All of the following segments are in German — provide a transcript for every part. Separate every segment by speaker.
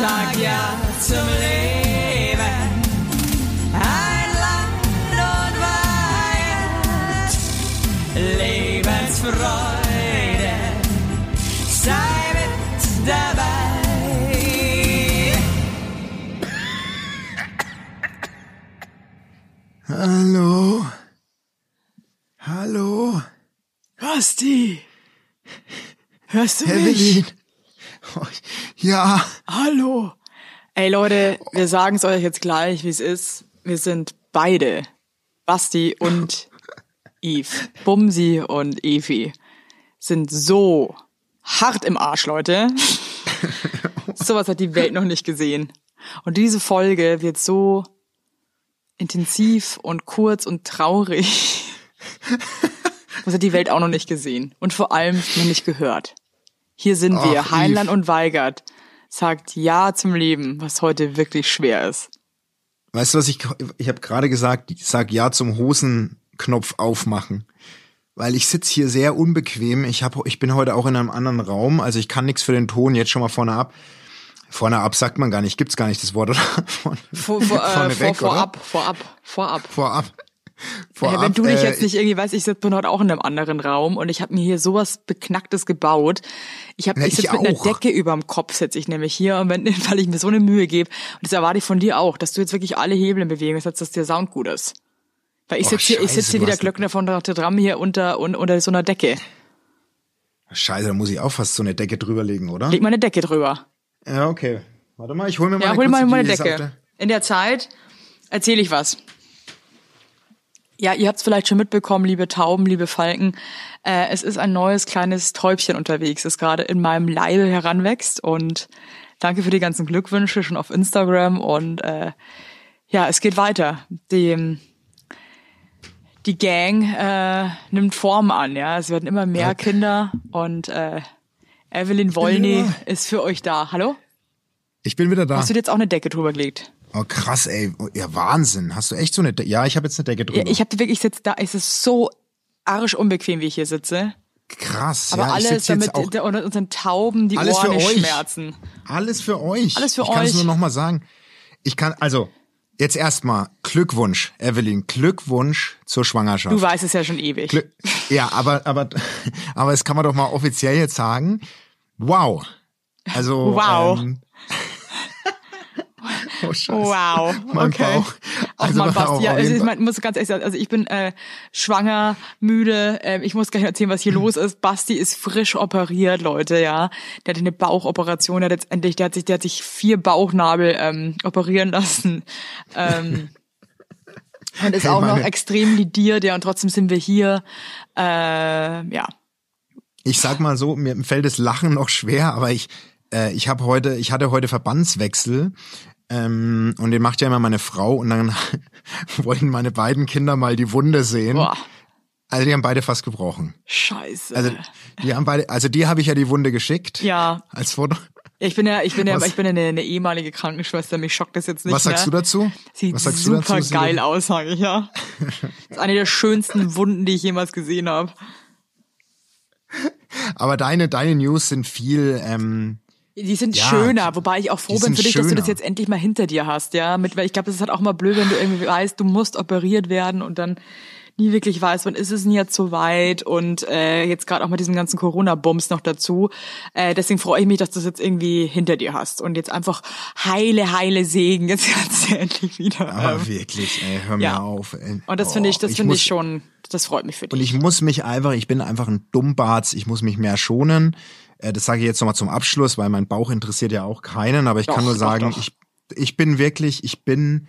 Speaker 1: Sag ja zum Leben. Ein Land und Weihend. Lebensfreude. Sei mit dabei.
Speaker 2: Hallo? Hallo?
Speaker 3: Basti! Hörst du mich?
Speaker 2: Evelyn? Ja,
Speaker 3: Hallo! Ey Leute, wir sagen es euch jetzt gleich, wie es ist. Wir sind beide, Basti und Eve, Bumsi und Evi, sind so hart im Arsch, Leute. Sowas hat die Welt noch nicht gesehen. Und diese Folge wird so intensiv und kurz und traurig. Das hat die Welt auch noch nicht gesehen. Und vor allem noch nicht gehört. Hier sind wir,
Speaker 2: Ach,
Speaker 3: Heinlein
Speaker 2: Yves.
Speaker 3: und Weigert. Sagt Ja zum Leben, was heute wirklich schwer ist.
Speaker 2: weißt du was, ich, ich habe gerade gesagt, ich sag ja zum Hosenknopf aufmachen. Weil ich sitz hier sehr unbequem. Ich, hab, ich bin heute auch in einem anderen Raum, also ich kann nichts für den Ton, jetzt schon mal vorne ab. Vorne ab sagt man gar nicht, gibt's gar nicht das Wort, oder? Vorne,
Speaker 3: Vor, vor, äh, vor,
Speaker 2: weg, oder?
Speaker 3: vorab, vorab, vorab.
Speaker 2: Vorab.
Speaker 3: Wenn du dich
Speaker 2: äh,
Speaker 3: jetzt nicht irgendwie weißt, ich sitze bin heute auch in einem anderen Raum und ich habe mir hier sowas beknacktes gebaut. Ich habe ich sitze mit einer. Decke überm Kopf sitze ich nämlich hier und wenn, weil ich mir so eine Mühe gebe und das erwarte ich von dir auch, dass du jetzt wirklich alle Hebel in Bewegung setzt, dass der Sound gut ist. Weil ich
Speaker 2: Oh,
Speaker 3: sitze hier, ich sitze hier
Speaker 2: du
Speaker 3: wie der
Speaker 2: hast-
Speaker 3: Glöckner von Notre Dame hier unter un, unter so einer Decke.
Speaker 2: Scheiße, da muss ich auch fast so eine Decke drüberlegen, oder?
Speaker 3: Leg mal eine Decke drüber.
Speaker 2: Ja, okay. Warte mal, ich hol mir mal
Speaker 3: Ja,
Speaker 2: eine
Speaker 3: hol mal meine Decke. In der Zeit erzähle ich was. Ja, ihr habt es vielleicht schon mitbekommen, liebe Tauben, liebe Falken. Äh, es ist ein neues kleines Täubchen unterwegs, das gerade in meinem Leibe heranwächst. Und danke für die ganzen Glückwünsche schon auf Instagram. Und äh, ja, es geht weiter. Die, die Gang äh, nimmt Form an. Ja, es werden immer mehr
Speaker 2: Okay.
Speaker 3: Kinder. Und äh, Evelyn Wolny
Speaker 2: wieder.
Speaker 3: ist für euch da. Hallo?
Speaker 2: Ich bin wieder da.
Speaker 3: Hast du dir jetzt auch eine Decke drüber gelegt?
Speaker 2: Oh krass, ey. Ja, Wahnsinn. Hast du echt so eine Decke? Ja, ich habe jetzt eine Decke drüber.
Speaker 3: Ja, ich habe wirklich, ich sitze da, es ist so arsch unbequem, wie ich hier sitze.
Speaker 2: krass.
Speaker 3: Aber
Speaker 2: ja, ich
Speaker 3: alles damit, und unseren Tauben die
Speaker 2: Alles für
Speaker 3: Ohren
Speaker 2: euch.
Speaker 3: schmerzen.
Speaker 2: alles für euch.
Speaker 3: Alles für
Speaker 2: ich kann es
Speaker 3: euch.
Speaker 2: nur noch mal sagen. Ich kann, also, jetzt erstmal Glückwunsch, Evelyn. Glückwunsch zur Schwangerschaft.
Speaker 3: Du weißt es ja schon ewig.
Speaker 2: Glück, ja, aber, aber, aber es kann man doch mal offiziell jetzt sagen. Wow. Also,
Speaker 3: Wow.
Speaker 2: Ähm, oh, Scheiße.
Speaker 3: Wow,
Speaker 2: Mein
Speaker 3: okay.
Speaker 2: Bauch.
Speaker 3: Ach
Speaker 2: Also, auf
Speaker 3: Basti, ja, also ich mein, muss ganz ehrlich sagen, also ich bin äh, schwanger, müde, äh, ich muss gleich erzählen, was hier los ist. Basti ist frisch operiert, Leute, ja. Der hatte eine Bauchoperation, der hat jetzt endlich, der hat sich, der hat sich vier Bauchnabel ähm, operieren lassen. Ähm, und ist
Speaker 2: Hey,
Speaker 3: auch noch extrem lidiert, ja, und trotzdem sind wir hier. Äh, ja.
Speaker 2: Ich sag mal so, mir fällt das Lachen noch schwer, aber ich, äh, ich habe heute, ich hatte heute Verbandswechsel ähm, und den macht ja immer meine Frau und dann wollten meine beiden Kinder mal die Wunde sehen.
Speaker 3: Boah,
Speaker 2: Also die haben beide fast gebrochen.
Speaker 3: scheiße.
Speaker 2: Also die haben beide, also die habe ich ja die Wunde geschickt
Speaker 3: ja,
Speaker 2: als Foto.
Speaker 3: ich bin ja, ich bin ja,
Speaker 2: Was-
Speaker 3: ich bin ja eine, eine ehemalige Krankenschwester, mich schockt das jetzt nicht
Speaker 2: Was sagst du
Speaker 3: mehr.
Speaker 2: dazu?
Speaker 3: Sieht
Speaker 2: Was sagst du
Speaker 3: super
Speaker 2: dazu?
Speaker 3: geil aus, sage ich ja. Das ist eine der schönsten Wunden, die ich jemals gesehen habe.
Speaker 2: Aber deine, deine News sind viel, ähm,
Speaker 3: Die sind
Speaker 2: Ja,
Speaker 3: schöner, wobei ich auch froh bin für dich, dass du das
Speaker 2: schöner.
Speaker 3: jetzt endlich mal hinter dir hast, ja. Mit, weil ich glaube, das ist halt auch mal blöd, wenn du irgendwie weißt, du musst operiert werden und dann nie wirklich weißt, wann ist es denn jetzt so weit und äh, jetzt gerade auch mit diesem ganzen Corona-Bums noch dazu. Äh, deswegen freue ich mich, dass du das jetzt irgendwie hinter dir hast und jetzt einfach heile, heile Segen. Jetzt kannst du endlich wieder.
Speaker 2: aber
Speaker 3: ähm,
Speaker 2: wirklich, ey, hör mir
Speaker 3: ja.
Speaker 2: auf. Ey.
Speaker 3: und das finde ich, das finde
Speaker 2: muss-
Speaker 3: ich schon, das freut mich für dich.
Speaker 2: Und ich muss mich einfach, ich bin einfach ein Dummbarz, ich muss mich mehr schonen. Äh, Das sage ich jetzt nochmal zum Abschluss, weil mein Bauch interessiert ja auch keinen, aber ich
Speaker 3: Doch,
Speaker 2: kann nur
Speaker 3: doch,
Speaker 2: sagen,
Speaker 3: doch.
Speaker 2: ich ich bin wirklich, ich bin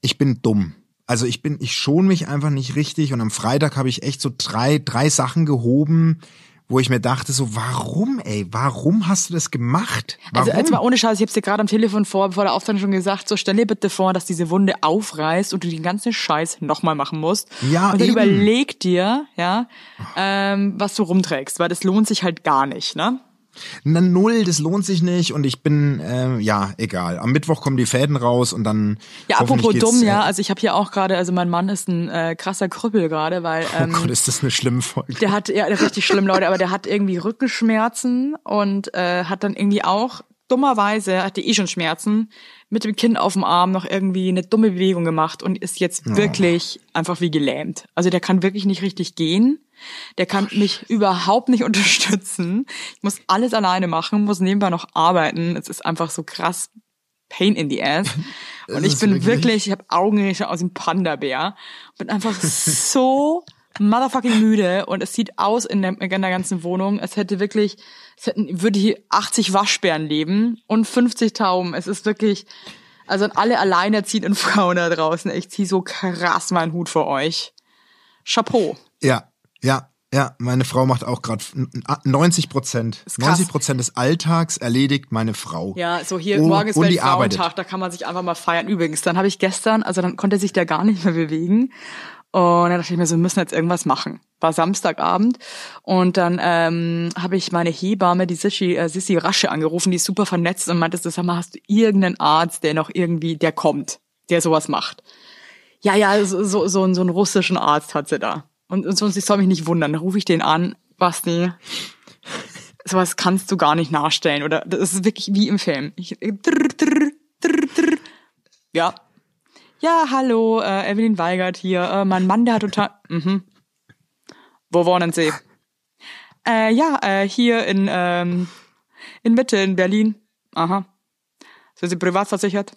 Speaker 2: ich bin dumm. Also ich bin ich schon mich einfach nicht richtig und am Freitag habe ich echt so drei drei Sachen gehoben, wo ich mir dachte so, warum, ey, warum hast du das gemacht? Warum?
Speaker 3: Also jetzt mal ohne Scheiß, ich hab's dir gerade am Telefon vor, vor der Aufzeichnung schon gesagt, so stell dir bitte vor, dass diese Wunde aufreißt und du den ganzen Scheiß nochmal machen musst.
Speaker 2: Ja,
Speaker 3: Und dann
Speaker 2: eben.
Speaker 3: überleg dir, ja, ähm, was du rumträgst, weil das lohnt sich halt gar nicht, ne?
Speaker 2: Na null, das lohnt sich nicht und ich bin, ähm, ja, egal. Am Mittwoch kommen die Fäden raus und dann.
Speaker 3: Ja, apropos dumm, ja,
Speaker 2: äh,
Speaker 3: also ich habe hier auch gerade, also mein Mann ist ein äh, krasser Krüppel gerade, weil ähm,
Speaker 2: oh Gott, ist das eine schlimme Folge.
Speaker 3: der hat, ja, richtig schlimm, Leute, aber der hat irgendwie Rückenschmerzen und äh, hat dann irgendwie auch dummerweise, hatte eh schon Schmerzen, mit dem Kind auf dem Arm noch irgendwie eine dumme Bewegung gemacht und ist jetzt wirklich einfach wie gelähmt. Also der kann wirklich nicht richtig gehen. Der kann mich überhaupt nicht unterstützen. Ich muss alles alleine machen, muss nebenbei noch arbeiten. Es ist einfach so krass pain in the ass. Und ich bin
Speaker 2: wirklich-
Speaker 3: wirklich, ich habe Augenringe aus dem Panda-Bär. Bin einfach so motherfucking müde und es sieht aus in der, in der ganzen Wohnung, als hätte wirklich, es hätten, würde hier 80 Waschbären leben und 50 Tauben. Es ist wirklich, also alle alleinerziehenden Frauen da draußen, ich zieh so krass meinen Hut vor euch. Chapeau.
Speaker 2: Ja, ja, ja. Meine Frau macht auch gerade 90 Prozent.
Speaker 3: Ist krass.
Speaker 2: 90 Prozent des Alltags erledigt meine Frau.
Speaker 3: Ja, so hier
Speaker 2: Oh,
Speaker 3: morgen ist
Speaker 2: die arbeitet.
Speaker 3: Weltfrauentag, da kann man sich einfach mal feiern. Übrigens, dann habe ich gestern, also dann konnte sich der gar nicht mehr bewegen. Und dann dachte ich mir so, wir müssen jetzt irgendwas machen. War Samstagabend und dann ähm, habe ich meine Hebamme, die Sissi, äh, Sissi Rasche angerufen, die ist super vernetzt und meinte, sag mal, hast du irgendeinen Arzt, der noch irgendwie, der kommt, der sowas macht? Ja, ja, so, so, so, einen- so einen russischen Arzt hat sie da. Und, und sonst, ich soll mich nicht wundern. Dann rufe ich den an, Basti, sowas kannst du gar nicht nachstellen. Oder das ist wirklich wie im Film. Ich, drr, drr, drr, drr. Ja. Ja, hallo, äh, Evelyn Weigert hier. Äh, mein Mann, der hat total. Mhm. Wo wohnen Sie? Äh, ja, äh, hier in, ähm, in Mitte, in Berlin. Aha. Sind Sie privat versichert?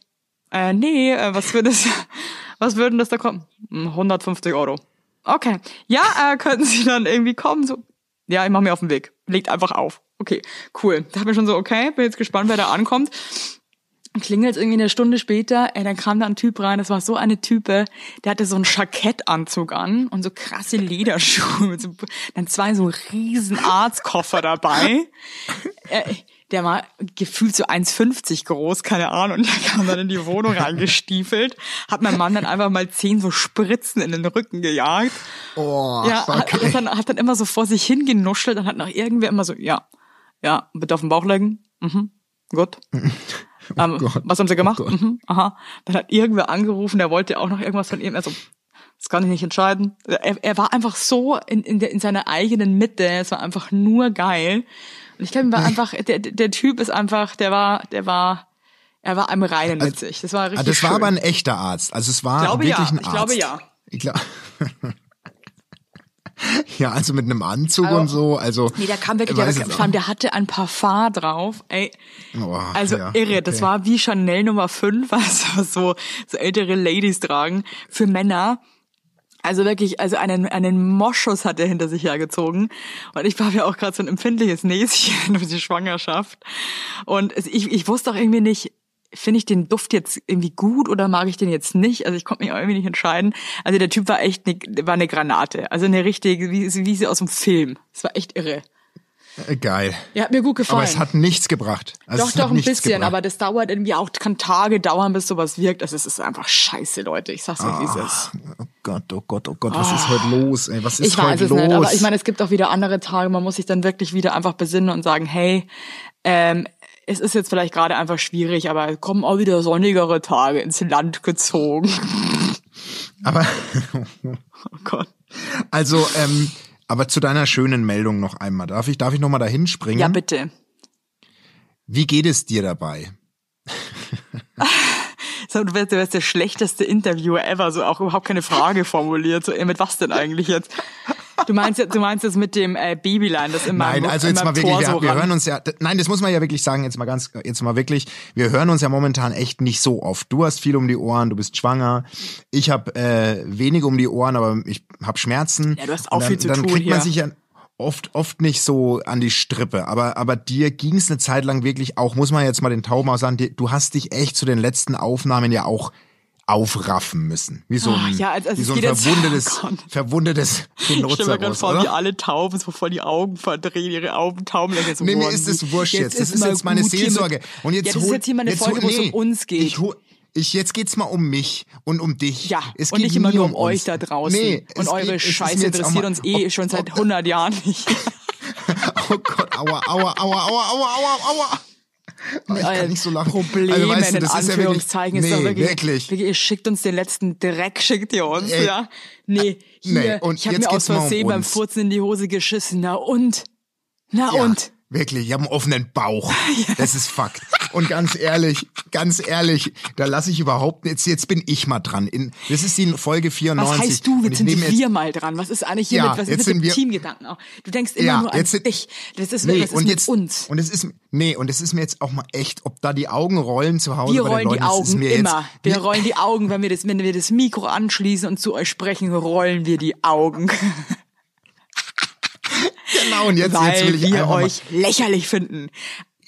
Speaker 3: Äh, nee, äh, was würde das, was würden das da kommen? Hm, 150 Euro. Okay. Ja, äh, könnten Sie dann irgendwie kommen? So, ja, ich mache mir auf den Weg. Legt einfach auf. Okay, cool. Da hab ich schon so, okay, bin jetzt gespannt, wer da ankommt. Klingelt irgendwie eine Stunde später, ey, dann kam da ein Typ rein, das war so eine Type, der hatte so einen Jackettanzug an und so krasse Lederschuhe, mit so, dann zwei so riesen Arztkoffer dabei. äh, der war gefühlt so 1,50 groß, keine Ahnung, und der kam dann in die Wohnung reingestiefelt, hat mein Mann dann einfach mal zehn so Spritzen in den Rücken gejagt.
Speaker 2: Oh,
Speaker 3: Ja,
Speaker 2: fuck,
Speaker 3: hat, dann, hat dann immer so vor sich hingenuschelt und hat noch irgendwer immer so, ja, ja, bitte auf den Bauch legen. Mhm, gut. ähm,
Speaker 2: Gott,
Speaker 3: was haben sie gemacht?
Speaker 2: oh
Speaker 3: mhm, aha. Dann hat irgendwer angerufen, der wollte auch noch irgendwas von ihm. Also, das kann ich nicht entscheiden. Er, er war einfach so in, in, der, in seiner eigenen Mitte. Es war einfach nur geil. Und ich glaube, war einfach, der, der Typ ist einfach, der war, der war, er war am Reinen mit sich. Das war
Speaker 2: Ah,
Speaker 3: richtig
Speaker 2: das war
Speaker 3: schön.
Speaker 2: aber ein echter Arzt. Also es war
Speaker 3: Ich glaube
Speaker 2: wirklich
Speaker 3: ja,
Speaker 2: ein
Speaker 3: ich
Speaker 2: Arzt.
Speaker 3: glaube ja.
Speaker 2: Ich glaube. ja, also mit einem Anzug
Speaker 3: Also-
Speaker 2: und so. Also
Speaker 3: Nee, der kam wirklich,
Speaker 2: ich
Speaker 3: der,
Speaker 2: weiß
Speaker 3: der,
Speaker 2: jetzt
Speaker 3: vor allem,
Speaker 2: auch-
Speaker 3: der hatte ein Parfum drauf. Ey,
Speaker 2: Oh,
Speaker 3: also
Speaker 2: ja,
Speaker 3: irre. Das
Speaker 2: okay.
Speaker 3: war wie Chanel Nummer 5, was so, so ältere Ladies tragen. Für Männer. Also wirklich, also einen, einen Moschus hat er hinter sich hergezogen. Und ich habe ja auch gerade so ein empfindliches Näschen durch die Schwangerschaft. Und ich, ich wusste auch irgendwie nicht, finde ich den Duft jetzt irgendwie gut oder mag ich den jetzt nicht? Also ich konnte mich auch irgendwie nicht entscheiden. Also der Typ war echt eine, war eine Granate. Also eine richtige, wie, wie sie aus dem Film. Es war echt irre.
Speaker 2: Äh, Geil.
Speaker 3: Ja, hat mir gut gefallen.
Speaker 2: Aber es hat nichts gebracht. Also
Speaker 3: Doch, doch, ein bisschen,
Speaker 2: gebracht.
Speaker 3: aber das dauert irgendwie auch, kann Tage dauern, bis sowas wirkt. Also es ist einfach scheiße, Leute. Ich sag's euch, wie es ist.
Speaker 2: Oh Gott, oh Gott, oh Gott, was ist heute los? Ey? Was ist
Speaker 3: Ich weiß
Speaker 2: heute
Speaker 3: es
Speaker 2: los?
Speaker 3: nicht, aber ich meine, es gibt auch wieder andere Tage, man muss sich dann wirklich wieder einfach besinnen und sagen, hey, ähm, es ist jetzt vielleicht gerade einfach schwierig, aber kommen auch wieder sonnigere Tage ins Land gezogen.
Speaker 2: aber
Speaker 3: Oh Gott.
Speaker 2: also, ähm, aber zu deiner schönen Meldung noch einmal. Darf ich, darf ich noch mal dahin springen?
Speaker 3: Ja, bitte.
Speaker 2: Wie geht es dir dabei?
Speaker 3: So, Du wärst, du wärst der schlechteste Interviewer ever, so auch überhaupt keine Frage formuliert. So, ey, mit was denn eigentlich jetzt? Du meinst, jetzt- du meinst jetzt mit dem äh, Babylein, das in meinem
Speaker 2: Nein, also jetzt mal wirklich, wir,
Speaker 3: so
Speaker 2: wir hören uns ja, nein, das muss man ja wirklich sagen, jetzt mal ganz, jetzt mal wirklich, wir hören uns ja momentan echt nicht so oft. Du hast viel um die Ohren, du bist schwanger, ich habe äh, wenig um die Ohren, aber ich habe Schmerzen.
Speaker 3: Ja, du hast auch
Speaker 2: dann,
Speaker 3: viel zu
Speaker 2: dann
Speaker 3: tun
Speaker 2: kriegt man
Speaker 3: hier.
Speaker 2: sich ja oft, oft nicht so an die Strippe, aber, aber dir ging es eine Zeit lang wirklich auch, muss man jetzt mal den Tauben sagen, du hast dich echt zu den letzten Aufnahmen ja auch aufraffen müssen. Wie so
Speaker 3: Ah,
Speaker 2: ein,
Speaker 3: ja, also
Speaker 2: wie
Speaker 3: es
Speaker 2: so ein
Speaker 3: jetzt-
Speaker 2: verwundetes,
Speaker 3: oh
Speaker 2: verwundetes
Speaker 3: Ich stelle mir gerade
Speaker 2: Rhinoceros,
Speaker 3: vor, wie alle Tauben so voll die Augen verdrehen, ihre Augen. Denken so,
Speaker 2: Nee, mir ist es wurscht jetzt. Das ist jetzt meine
Speaker 3: hier mit-
Speaker 2: Seelsorge. Und jetzt
Speaker 3: ja, das ist
Speaker 2: hol-
Speaker 3: jetzt hier mal eine
Speaker 2: jetzt
Speaker 3: Folge,
Speaker 2: hol-
Speaker 3: wo es
Speaker 2: nee,
Speaker 3: um uns geht.
Speaker 2: Ich, hol- ich, jetzt geht's mal um mich und um dich.
Speaker 3: ja,
Speaker 2: es
Speaker 3: und
Speaker 2: geht
Speaker 3: nicht immer nur um
Speaker 2: uns.
Speaker 3: euch da draußen.
Speaker 2: Nee,
Speaker 3: und eure
Speaker 2: geht-
Speaker 3: Scheiße
Speaker 2: jetzt
Speaker 3: interessiert uns eh
Speaker 2: ob-
Speaker 3: schon seit
Speaker 2: ob-
Speaker 3: 100 Jahren nicht.
Speaker 2: Oh Gott, aua, aua, aua, aua, aua, aua, aua. Oh, ich kann nicht so lachen.
Speaker 3: Probleme
Speaker 2: Also, weißt du,
Speaker 3: in
Speaker 2: das ist ja wirklich,
Speaker 3: Anführungszeichen ist
Speaker 2: nee,
Speaker 3: wirklich,
Speaker 2: wirklich.
Speaker 3: Ihr schickt uns den letzten Dreck, schickt ihr uns,
Speaker 2: Ey.
Speaker 3: ja? Nee, hier,
Speaker 2: Nee, und
Speaker 3: ich habe mir aus
Speaker 2: mal um
Speaker 3: Versehen beim. Furzen in die Hose geschissen. Na und? Na
Speaker 2: Ja,
Speaker 3: und?
Speaker 2: Wirklich, ich habe einen offenen Bauch. Das ist Fakt. Und ganz ehrlich, ganz ehrlich, da lasse ich überhaupt jetzt jetzt bin ich mal dran. In, das ist die Folge 94.
Speaker 3: Was heißt du? Jetzt sind wir mal dran. Was ist eigentlich hier
Speaker 2: Ja,
Speaker 3: mit, was ist mit dem
Speaker 2: wir-
Speaker 3: Teamgedanken auch? Du denkst immer
Speaker 2: Ja,
Speaker 3: nur an
Speaker 2: sind-
Speaker 3: dich. Das ist,
Speaker 2: Nee,
Speaker 3: was ist
Speaker 2: und
Speaker 3: mit
Speaker 2: jetzt
Speaker 3: uns?
Speaker 2: und es ist nee und es ist mir jetzt auch mal echt, ob da die Augen rollen zu Hause
Speaker 3: Wir rollen die
Speaker 2: Leuten, das ist
Speaker 3: Augen immer.
Speaker 2: Jetzt,
Speaker 3: wir rollen die Augen, wenn wir das, wenn wir das Mikro anschließen und zu euch sprechen, rollen wir die Augen.
Speaker 2: genau und jetzt,
Speaker 3: weil
Speaker 2: jetzt will ich
Speaker 3: wir euch lächerlich finden.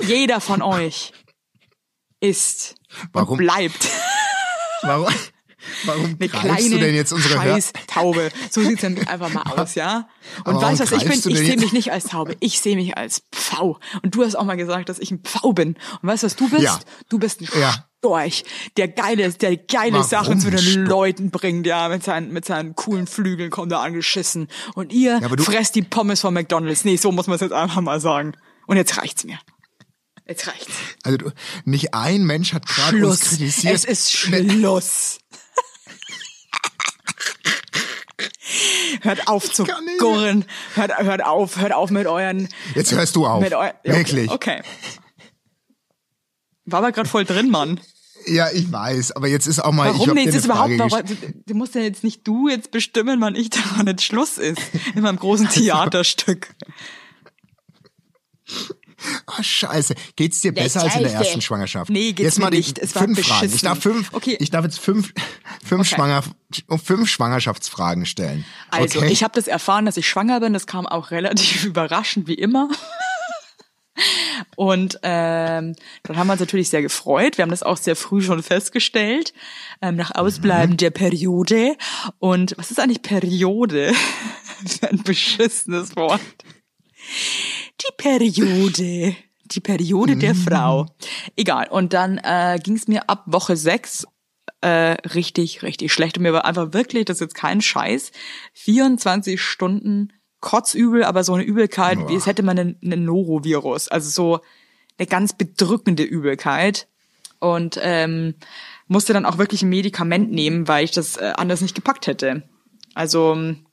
Speaker 3: Jeder von euch ist
Speaker 2: Warum?
Speaker 3: und bleibt
Speaker 2: Warum, warum
Speaker 3: eine
Speaker 2: greifst
Speaker 3: kleine
Speaker 2: du denn jetzt unsere
Speaker 3: scheiß Taube. So sieht's nämlich einfach mal aus, ja? Und weißt du, was ich bin? Ich sehe mich nicht als Taube. Ich sehe mich als Pfau. Und du hast auch mal gesagt, dass ich ein Pfau bin. Und weißt du, was du bist?
Speaker 2: Ja.
Speaker 3: Du bist ein
Speaker 2: Ja.
Speaker 3: Storch, der geile, der geile
Speaker 2: Warum
Speaker 3: Sachen zu den
Speaker 2: Storch?
Speaker 3: Leuten bringt, ja, mit seinen, mit seinen coolen Flügeln kommt er angeschissen. Und ihr
Speaker 2: du-
Speaker 3: fresst die Pommes von McDonalds. Nee, so muss man es jetzt einfach mal sagen. Und jetzt reicht's mir. Jetzt reicht's.
Speaker 2: Also du, nicht ein Mensch hat gerade uns
Speaker 3: Schluss.
Speaker 2: kritisiert.
Speaker 3: Es ist Schluss. hört auf zu gurren. Hört, hört auf, hört auf mit euren.
Speaker 2: Jetzt hörst du auf.
Speaker 3: Mit eu ja, okay,
Speaker 2: Wirklich.
Speaker 3: Okay. War aber gerade voll drin, Mann.
Speaker 2: Ja, ich weiß, aber jetzt ist auch mal ich
Speaker 3: Warum
Speaker 2: hab
Speaker 3: nicht?
Speaker 2: dir
Speaker 3: Das ist
Speaker 2: eine
Speaker 3: überhaupt, warum,
Speaker 2: gestellt.
Speaker 3: du musst ja jetzt nicht du jetzt bestimmen, wann ich daran jetzt Schluss ist. In meinem großen Theaterstück.
Speaker 2: Oh, scheiße. Geht's dir besser als in der ersten Schwangerschaft?
Speaker 3: Nee, geht's
Speaker 2: jetzt mal die
Speaker 3: nicht. Es war
Speaker 2: fünf Fragen. Ich
Speaker 3: beschissen.
Speaker 2: darf fünf,
Speaker 3: Okay.
Speaker 2: ich darf jetzt fünf, fünf,
Speaker 3: Okay.
Speaker 2: Schwanger, fünf Schwangerschaftsfragen stellen.
Speaker 3: Also,
Speaker 2: okay?
Speaker 3: ich habe das erfahren, dass ich schwanger bin. Das kam auch relativ überraschend, wie immer. Und ähm, dann haben wir uns natürlich sehr gefreut. Wir haben das auch sehr früh schon festgestellt, ähm, nach Ausbleiben
Speaker 2: Mhm.
Speaker 3: der Periode. Und was ist eigentlich Periode? Ein beschissenes Wort. Die Periode. Die Periode der Frau. Egal. Und dann äh, ging es mir ab Woche sechs äh, richtig, richtig schlecht. Und mir war einfach wirklich, das ist jetzt kein Scheiß, 24 Stunden kotzübel, aber so eine Übelkeit, wie es hätte man einen, einen Norovirus. Also so eine ganz bedrückende Übelkeit. Und ähm, musste dann auch wirklich ein Medikament nehmen, weil ich das äh, anders nicht gepackt hätte. Also, und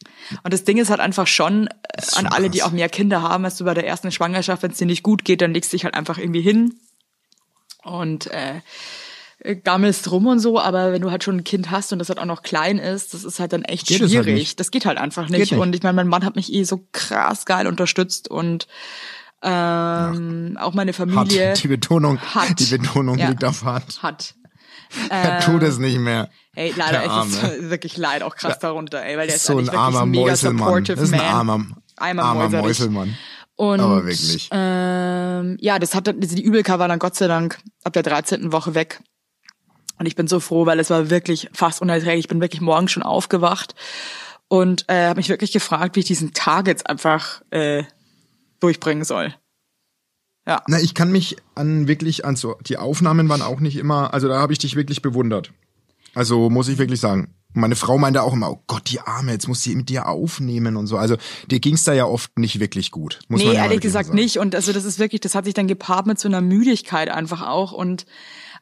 Speaker 3: das Ding ist halt einfach schon, äh, an
Speaker 2: schon
Speaker 3: alle, die
Speaker 2: krass.
Speaker 3: auch mehr Kinder haben, als du bei der ersten Schwangerschaft, wenn es dir nicht gut geht, dann legst du dich halt einfach irgendwie hin und äh, gammelst rum und so, aber wenn du halt schon ein Kind hast und das halt auch noch klein ist, das ist halt dann echt
Speaker 2: Geht es
Speaker 3: schwierig.
Speaker 2: halt nicht.
Speaker 3: das geht halt einfach nicht.
Speaker 2: nicht.
Speaker 3: Und ich meine, mein Mann hat mich eh so krass geil unterstützt und ähm, auch meine Familie
Speaker 2: hat. Die Betonung,
Speaker 3: hat.
Speaker 2: die Betonung
Speaker 3: Ja.
Speaker 2: liegt auf hat.
Speaker 3: hat.
Speaker 2: Er tut es nicht mehr.
Speaker 3: Ey, leider
Speaker 2: Der
Speaker 3: ist es wirklich leid auch krass darunter, ey, weil der ist
Speaker 2: so ein armer Mäuselmann. Das ist ein armer, armer
Speaker 3: Mäuserich.
Speaker 2: Mäuselmann.
Speaker 3: Und,
Speaker 2: Aber wirklich.
Speaker 3: Ähm, ja, das hat dann, die Übelkeit war dann Gott sei Dank ab der 13. Woche weg. Und ich bin so froh, weil es war wirklich fast unerträglich. Ich bin wirklich morgens schon aufgewacht und äh, habe mich wirklich gefragt, wie ich diesen Tag jetzt einfach äh, durchbringen soll. Ja.
Speaker 2: Na, ich kann mich an wirklich an so die Aufnahmen waren auch nicht immer, also da habe ich dich wirklich bewundert. Also muss ich wirklich sagen. Meine Frau meinte auch immer, oh Gott, die Arme, jetzt muss sie mit dir aufnehmen und so. Also dir ging's da ja oft nicht wirklich gut. Muss
Speaker 3: nee,
Speaker 2: man ja
Speaker 3: ehrlich gesagt nicht. Und also das ist wirklich, das hat sich dann gepaart mit so einer Müdigkeit einfach auch. Und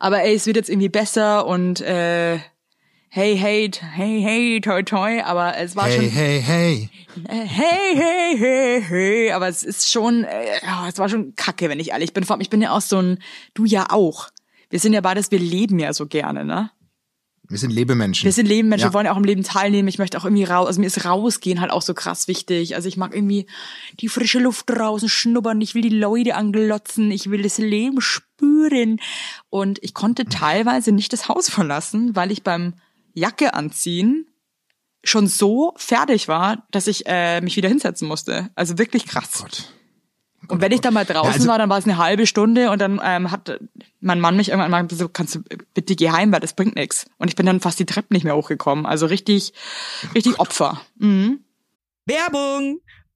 Speaker 3: aber ey, es wird jetzt irgendwie besser und äh, hey, hey, hey, hey, toi, toi. Aber es war
Speaker 2: Hey,
Speaker 3: schon
Speaker 2: hey, hey.
Speaker 3: Äh, hey, hey, hey, hey, aber es ist schon, äh, ja, es war schon kacke, wenn ich ehrlich bin. Vor allem, ich bin ja auch so ein, du ja auch. Wir sind ja beides, wir leben ja so gerne, ne?
Speaker 2: Wir sind Lebemenschen.
Speaker 3: Wir sind Lebenmenschen,
Speaker 2: Ja.
Speaker 3: wir wollen ja auch im Leben teilnehmen. Ich möchte auch irgendwie raus, also mir ist rausgehen halt auch so krass wichtig. Also ich mag irgendwie die frische Luft draußen schnuppern, ich will die Leute anglotzen, ich will das Leben spüren. Und ich konnte teilweise nicht das Haus verlassen, weil ich beim Jacke anziehen schon so fertig war, dass ich äh, mich wieder hinsetzen musste. Also wirklich krass.
Speaker 2: Gott.
Speaker 3: Und wenn ich dann mal draußen
Speaker 2: also-
Speaker 3: war, dann war es eine halbe Stunde und dann ähm, hat mein Mann mich irgendwann mal gesagt, so, kannst du bitte geh heim, weil das bringt nichts. Und ich bin dann fast die Treppe nicht mehr hochgekommen. Also richtig, richtig Opfer. Mhm. Werbung!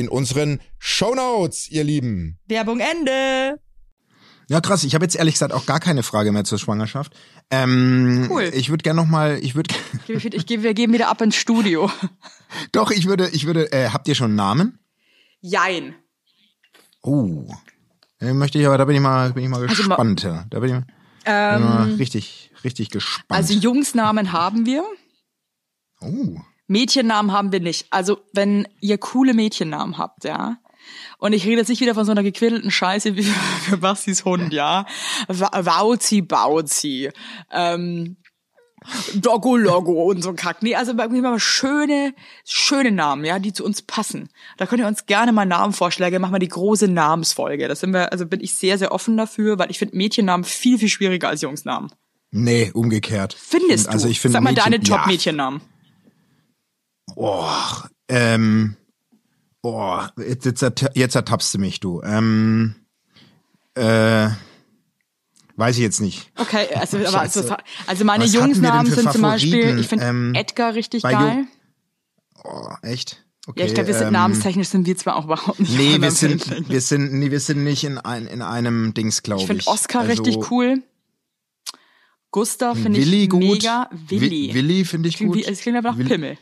Speaker 4: in unseren Shownotes, ihr Lieben.
Speaker 5: Werbung Ende.
Speaker 2: Ja, krass. Ich habe jetzt ehrlich gesagt auch gar keine Frage mehr zur Schwangerschaft. Ähm,
Speaker 3: Cool.
Speaker 2: Ich würde gerne noch mal, ich würde,
Speaker 3: Ich, ich, gebe- wir gehen wieder ab ins Studio.
Speaker 2: doch, ich würde, ich würde, äh, habt ihr schon einen Namen?
Speaker 3: Jein.
Speaker 2: Oh, den möchte ich aber, da bin ich mal, bin ich mal
Speaker 3: Also
Speaker 2: gespannt. ja. Da bin ich mal, bin ich mal richtig, richtig gespannt.
Speaker 3: Also Jungsnamen haben wir,
Speaker 2: oh,
Speaker 3: Mädchennamen haben wir nicht. Also wenn ihr coole Mädchennamen habt, ja. Und ich rede jetzt nicht wieder von so einer gequirlten Scheiße wie für Bastis Hund, ja. Wa- Wauzi, Bauzi, ähm, Doggo Logo und so ein Kack. Nee, also irgendwie mal schöne, schöne Namen, ja, die zu uns passen. Da könnt ihr uns gerne mal Namenvorschläge, machen wir die große Namensfolge. Das sind wir, also bin ich sehr, sehr offen dafür, weil ich finde Mädchennamen viel, viel schwieriger als Jungsnamen.
Speaker 2: nee, umgekehrt.
Speaker 3: Findest du?
Speaker 2: Also ich finde
Speaker 3: Sag mal
Speaker 2: Mädchen-
Speaker 3: deine
Speaker 2: ja. Oh, ähm, oh, jetzt, jetzt, jetzt ertappst du mich, du. Ähm, äh, weiß ich jetzt nicht.
Speaker 3: Okay, also, aber also, also meine
Speaker 2: Was
Speaker 3: Jungsnamen sind zum Beispiel, ich finde
Speaker 2: Ähm,
Speaker 3: Edgar richtig geil.
Speaker 2: Jung- Oh, echt? Okay,
Speaker 3: ja, ich glaube, wir sind
Speaker 2: ähm,
Speaker 3: namenstechnisch sind wir zwar auch überhaupt nicht.
Speaker 2: Nee, wir sind, wir sind, nee, wir sind nicht in, ein, in einem Dings, glaube ich.
Speaker 3: Ich finde Oscar
Speaker 2: also,
Speaker 3: richtig cool. Gustav finde ich
Speaker 2: Willi gut.
Speaker 3: mega.
Speaker 2: Wi-
Speaker 3: Willi.
Speaker 2: Willi finde ich
Speaker 3: Klingt
Speaker 2: gut.
Speaker 3: Wie, es klingt einfach nach Pimmel.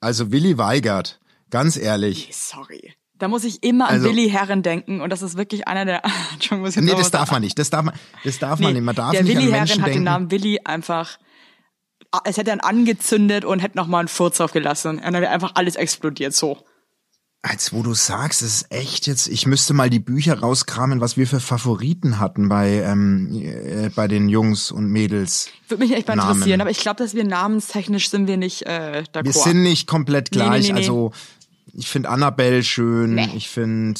Speaker 2: Also Willi Weigert, ganz ehrlich.
Speaker 3: Sorry. Da muss ich immer an
Speaker 2: Also-
Speaker 3: Willi Herren denken und das ist wirklich einer der. Entschuldigung, muss ich
Speaker 2: Nee, das darf
Speaker 3: sagen.
Speaker 2: man nicht. Das darf man, das darf man
Speaker 3: Nee,
Speaker 2: nicht. Man darf
Speaker 3: der
Speaker 2: nicht
Speaker 3: Willi
Speaker 2: an
Speaker 3: Herren
Speaker 2: Menschen
Speaker 3: hat
Speaker 2: denken.
Speaker 3: den Namen Willi einfach. Es hätte er angezündet und hätte noch mal einen Furz drauf gelassen. Und dann wäre einfach alles explodiert so.
Speaker 2: Als wo du sagst, es ist echt jetzt, ich müsste mal die Bücher rauskramen, was wir für Favoriten hatten bei, ähm, äh, bei den Jungs und Mädels.
Speaker 3: Würde mich echt mal
Speaker 2: Namen.
Speaker 3: interessieren, aber ich glaube, dass wir namenstechnisch sind wir nicht äh, d'accord.
Speaker 2: Wir sind nicht komplett
Speaker 3: Nee, nee,
Speaker 2: gleich.
Speaker 3: nee, nee.
Speaker 2: Also ich finde Annabelle schön. Ich finde,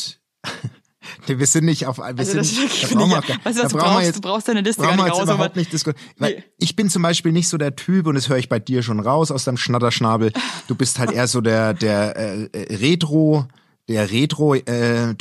Speaker 2: wir sind nicht auf. Wir
Speaker 3: Also
Speaker 2: sind,
Speaker 3: das
Speaker 2: da brauchen wir,
Speaker 3: weißt du,
Speaker 2: da
Speaker 3: brauchst?
Speaker 2: jetzt,
Speaker 3: Du brauchst deine Liste gar nicht raus,
Speaker 2: überhaupt nicht diskutieren.
Speaker 3: Nee.
Speaker 2: ich bin zum Beispiel nicht so der Typ und das höre ich bei dir schon raus aus deinem Schnatterschnabel. Du bist halt eher so der der äh, Retro, der Retro äh.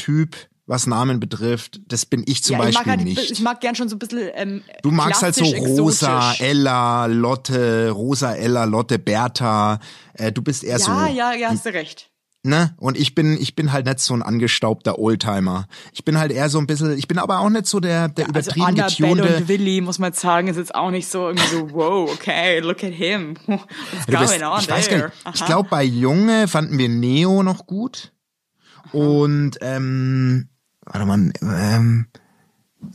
Speaker 2: Was Namen betrifft, das bin ich zum
Speaker 3: ja, ich
Speaker 2: Beispiel
Speaker 3: halt,
Speaker 2: nicht.
Speaker 3: Ich mag gern schon so ein bisschen. Ähm,
Speaker 2: Du magst halt so Rosa,
Speaker 3: exotisch.
Speaker 2: Ella, Lotte, Rosa, Ella, Lotte, Bertha. Äh, du bist eher so,
Speaker 3: Ja, ja, ja, hast du recht.
Speaker 2: Ne? Und ich bin, ich bin halt nicht so ein angestaubter Oldtimer. Ich bin halt eher so ein bisschen, ich bin aber auch nicht so der, der
Speaker 3: Also
Speaker 2: übertrieben
Speaker 3: Annabelle
Speaker 2: getunte.
Speaker 3: und Willi, muss man sagen, ist jetzt auch nicht so irgendwie so, wow, okay, look at him. What's
Speaker 2: bist,
Speaker 3: going on
Speaker 2: ich weiß gar
Speaker 3: there?
Speaker 2: Ich glaube, bei Junge fanden wir Neo noch gut. Und ähm, warte mal, ähm,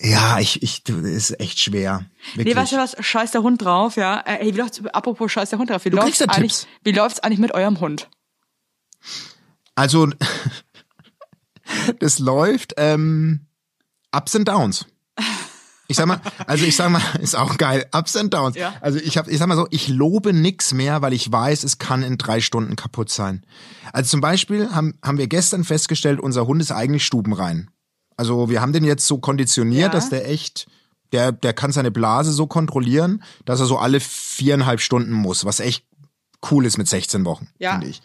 Speaker 2: ja, ich, ich, ist echt schwer. Wirklich.
Speaker 3: Nee, weißt du was? Scheiß der Hund drauf, ja. Äh, Hey, wie läuft's, apropos Scheiß der Hund drauf, wie
Speaker 2: Du
Speaker 3: läuft's
Speaker 2: ja
Speaker 3: eigentlich,
Speaker 2: Tipps.
Speaker 3: wie läuft's eigentlich mit eurem Hund?
Speaker 2: Also, das läuft ähm, Ups and Downs. Ich sag mal, also ich sag mal, ist auch geil. Ups and Downs.
Speaker 3: Ja.
Speaker 2: Also ich hab, ich sag mal so, ich lobe nix mehr, weil ich weiß, es kann in drei Stunden kaputt sein. Also zum Beispiel haben, haben wir gestern festgestellt, unser Hund ist eigentlich stubenrein. Also wir haben den jetzt so konditioniert,
Speaker 3: Ja.
Speaker 2: dass der echt, der, der kann seine Blase so kontrollieren, dass er so alle viereinhalb Stunden muss, was echt cool ist mit 16 Wochen,
Speaker 3: Ja.
Speaker 2: finde ich.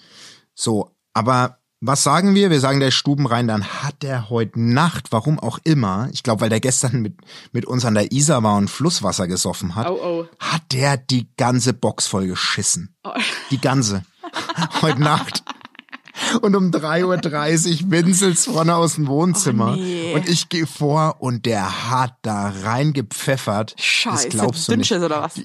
Speaker 2: So, aber was sagen wir? Wir sagen der stubenrein, dann hat der heute Nacht, warum auch immer, ich glaube, weil der gestern mit, mit uns an der Isar war und Flusswasser gesoffen hat,
Speaker 3: Oh, oh.
Speaker 2: hat der die ganze Box voll geschissen. Die ganze. heute Nacht. Und um 3.30 Uhr winselt's vorne aus dem Wohnzimmer.
Speaker 3: Oh, nee.
Speaker 2: Und ich gehe vor und der hat da reingepfeffert.
Speaker 3: Scheiße,
Speaker 2: das glaubst du nicht.
Speaker 3: Oder was?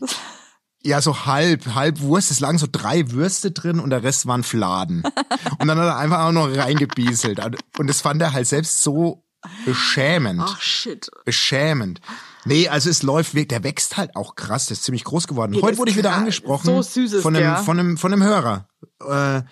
Speaker 2: Ja, so halb, halb Wurst. Es lagen so drei Würste drin und der Rest waren Fladen. und dann hat er einfach auch noch reingebieselt. Und das fand er halt selbst so beschämend.
Speaker 3: Ach, shit.
Speaker 2: Beschämend. Nee, also es läuft, wirklich- der wächst halt auch krass, der ist ziemlich groß geworden.
Speaker 3: Ja,
Speaker 2: Heute wurde ich wieder angesprochen.
Speaker 3: So süß ist
Speaker 2: von einem. Von einem, von einem Hörer. Äh,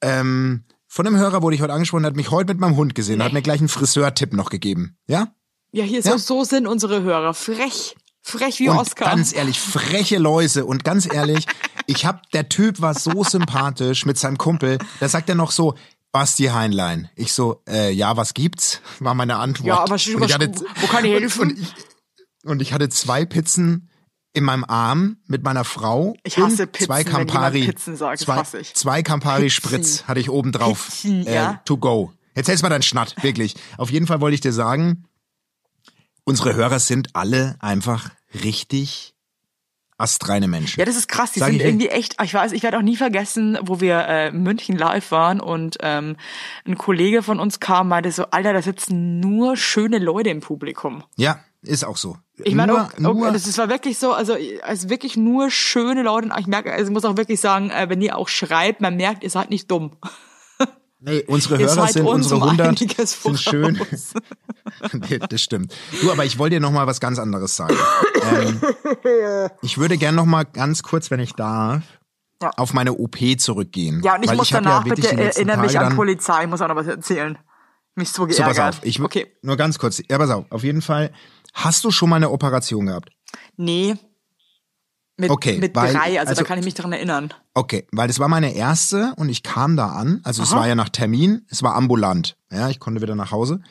Speaker 2: ähm, von einem Hörer wurde ich heute angesprochen, der hat mich heute mit meinem Hund gesehen, hat mir gleich einen Friseurtipp noch gegeben. Ja?
Speaker 3: Ja, hier,
Speaker 2: Ja.
Speaker 3: So, so sind unsere Hörer. Frech. Frech wie
Speaker 2: Und
Speaker 3: Oscar.
Speaker 2: ganz ehrlich, freche Läuse. Und ganz ehrlich, ich hab, der Typ war so sympathisch mit seinem Kumpel. Da sagt er noch so, Basti Heinlein. Ich so, äh, ja, was gibt's? War meine Antwort.
Speaker 3: Ja, aber
Speaker 2: ich hatte,
Speaker 3: wo kann ich helfen?
Speaker 2: Und ich, und ich hatte zwei Pizzen in meinem Arm mit meiner Frau.
Speaker 3: Ich hasse
Speaker 2: und
Speaker 3: Pizzen,
Speaker 2: zwei Campari.
Speaker 3: Pizzen sagt,
Speaker 2: zwei, zwei Campari. Spritz hatte ich oben drauf.
Speaker 3: Pizzen,
Speaker 2: äh,
Speaker 3: ja.
Speaker 2: To go. Jetzt hältst mal deinen Schnatt, wirklich. Auf jeden Fall wollte ich dir sagen, unsere Hörer sind alle einfach richtig astreine Menschen.
Speaker 3: Ja, das ist krass. Die
Speaker 2: Sag
Speaker 3: sind
Speaker 2: ich
Speaker 3: irgendwie echt. Ich weiß, ich werde auch nie vergessen, wo wir äh, in München live waren und ähm, ein Kollege von uns kam, meinte so, Alter, da sitzen nur schöne Leute im Publikum.
Speaker 2: Ja, ist auch so.
Speaker 3: Ich meine,
Speaker 2: nur, nur,
Speaker 3: auch, das ist- war wirklich so, also also wirklich nur schöne Leute. Und ich merke, also ich muss auch wirklich sagen, äh, wenn ihr auch schreibt, man merkt, ihr seid nicht dumm.
Speaker 2: Nee, unsere Hörer
Speaker 3: seid
Speaker 2: sind
Speaker 3: uns
Speaker 2: unsere
Speaker 3: um
Speaker 2: 100
Speaker 3: einiges
Speaker 2: sind schön. nee, das stimmt. Du, aber ich wollte dir noch mal was ganz anderes sagen. ähm, ich würde gern noch mal ganz kurz, wenn ich darf,
Speaker 3: Ja.
Speaker 2: auf meine OP zurückgehen.
Speaker 3: Ja, und ich muss
Speaker 2: hab
Speaker 3: danach
Speaker 2: wirklich
Speaker 3: bitte
Speaker 2: letzten
Speaker 3: erinnern mich an Polizei. Ich muss auch noch was erzählen. Mich so
Speaker 2: So,
Speaker 3: geärgert.
Speaker 2: pass auf. Ich,
Speaker 3: okay.
Speaker 2: Nur ganz kurz. Ja, pass auf. Auf jeden Fall. Hast du schon mal eine Operation gehabt?
Speaker 3: Nee. Mit,
Speaker 2: Okay,
Speaker 3: mit
Speaker 2: weil-
Speaker 3: drei, also,
Speaker 2: also-
Speaker 3: da kann ich mich dran erinnern.
Speaker 2: Okay, weil das war meine erste und ich kam da an. Also es war ja nach Termin, es war ambulant. Ja, ich konnte wieder nach Hause.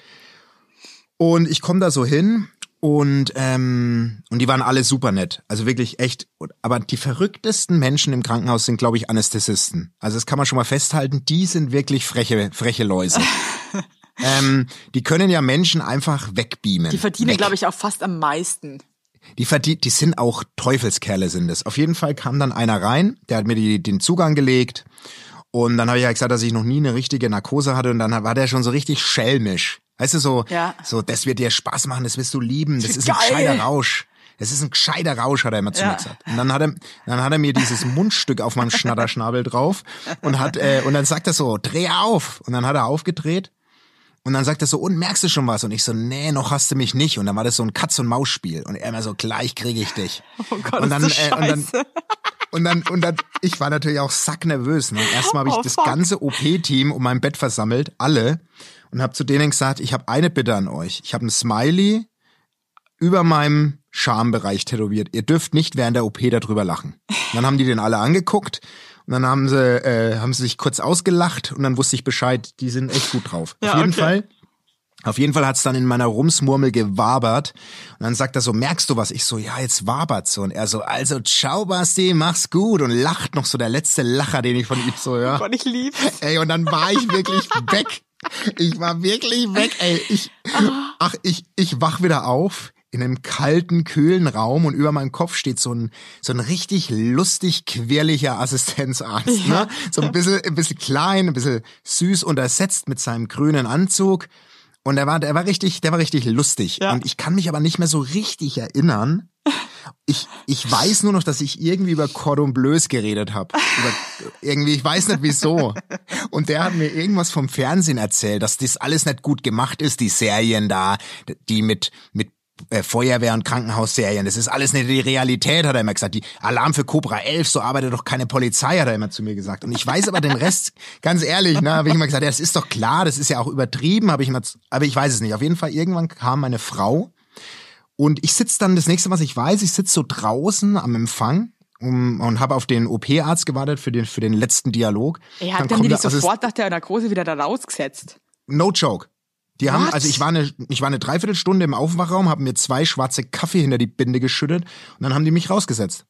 Speaker 2: Und ich komme da so hin und ähm, und die waren alle super nett. Also wirklich echt. Aber die verrücktesten Menschen im Krankenhaus sind, glaube ich, Anästhesisten. Also das kann man schon mal festhalten. Die sind wirklich freche freche Läuse. ähm, die können ja Menschen einfach wegbeamen.
Speaker 3: Die verdienen,
Speaker 2: Weg.
Speaker 3: glaube ich, auch fast am meisten.
Speaker 2: Die verdient, die sind auch Teufelskerle sind es. Auf jeden Fall kam dann einer rein, der hat mir die, den Zugang gelegt und dann habe ich ja gesagt, dass ich noch nie eine richtige Narkose hatte und dann war der schon so richtig schelmisch. Weißt du so,
Speaker 3: Ja.
Speaker 2: so das wird dir Spaß machen, das wirst du lieben, das ist ein
Speaker 3: geil.
Speaker 2: gescheiter Rausch. Das ist ein gescheiter Rausch, hat er immer zu
Speaker 3: Ja.
Speaker 2: mir gesagt. Und dann hat er, dann hat er mir dieses Mundstück auf meinem Schnatterschnabel drauf und hat, äh, und dann sagt er so, dreh auf. Und dann hat er aufgedreht und dann sagt er so, und merkst du schon was? Und ich so, nee, noch hast du mich nicht. Und dann war das so ein Katz-und-Maus-Spiel. Und er immer so, gleich kriege ich dich.
Speaker 3: Oh Gott,
Speaker 2: und dann,
Speaker 3: ist das
Speaker 2: äh, und dann, und dann, und dann, ich war natürlich auch sacknervös. Ne? Erstmal habe ich
Speaker 3: Oh,
Speaker 2: das
Speaker 3: fuck.
Speaker 2: ganze OP-Team um mein Bett versammelt, alle, und habe zu denen gesagt, ich habe eine Bitte an euch. Ich habe ein Smiley über meinem Schambereich tätowiert. Ihr dürft nicht während der OP darüber lachen. Und dann haben die den alle angeguckt und dann haben sie, äh, haben sie sich kurz ausgelacht und dann wusste ich Bescheid, die sind echt gut drauf.
Speaker 3: Ja,
Speaker 2: Auf jeden
Speaker 3: okay.
Speaker 2: Fall. Auf jeden Fall hat's dann in meiner Rumsmurmel gewabert. Und dann sagt er so, merkst du was? Ich so, ja, jetzt wabert's so. Und er so, also ciao Basti, mach's gut. Und lacht noch so der letzte Lacher, den ich von ihm so höre.
Speaker 3: Gott, ich lieb's.
Speaker 2: Ey, und dann war ich wirklich weg. Ich war wirklich weg, ey. Ich, ach, ich, ich wach wieder auf in einem kalten, kühlen Raum und über meinem Kopf steht so ein, so ein richtig lustig, quirliger Assistenzarzt, ne? So ein bisschen, ein bisschen klein, ein bisschen süß untersetzt mit seinem grünen Anzug. Und er war, der war richtig, der war richtig lustig.
Speaker 3: Ja.
Speaker 2: Und ich kann mich aber nicht mehr so richtig erinnern. Ich, ich weiß nur noch, dass ich irgendwie über Cordon Bleus geredet habe. Irgendwie, ich weiß nicht wieso. Und der hat mir irgendwas vom Fernsehen erzählt, dass das alles nicht gut gemacht ist, die Serien da, die mit, mit äh, Feuerwehr- und Krankenhausserien. Das ist alles nicht die Realität, hat er immer gesagt. Die Alarm für Cobra 11, so arbeitet doch keine Polizei, hat er immer zu mir gesagt. Und ich weiß aber den Rest, ganz ehrlich, ne, habe ich immer gesagt, ja, das ist doch klar, das ist ja auch übertrieben, habe ich immer, aber ich weiß es nicht. Auf jeden Fall, irgendwann kam meine Frau und ich sitz dann, das nächste, was ich weiß, ich sitz so draußen am Empfang um, und habe auf den OP-Arzt gewartet für den, für den letzten Dialog.
Speaker 3: Ey,
Speaker 2: Dann
Speaker 3: hat dann
Speaker 2: kommt
Speaker 3: die dich sofort nach der Narkose wieder da rausgesetzt?
Speaker 2: No joke. Die haben,
Speaker 3: What?
Speaker 2: also ich war eine, ich war eine Dreiviertelstunde im Aufwachraum, haben mir zwei schwarze Kaffee hinter die Binde geschüttet und dann haben die mich rausgesetzt.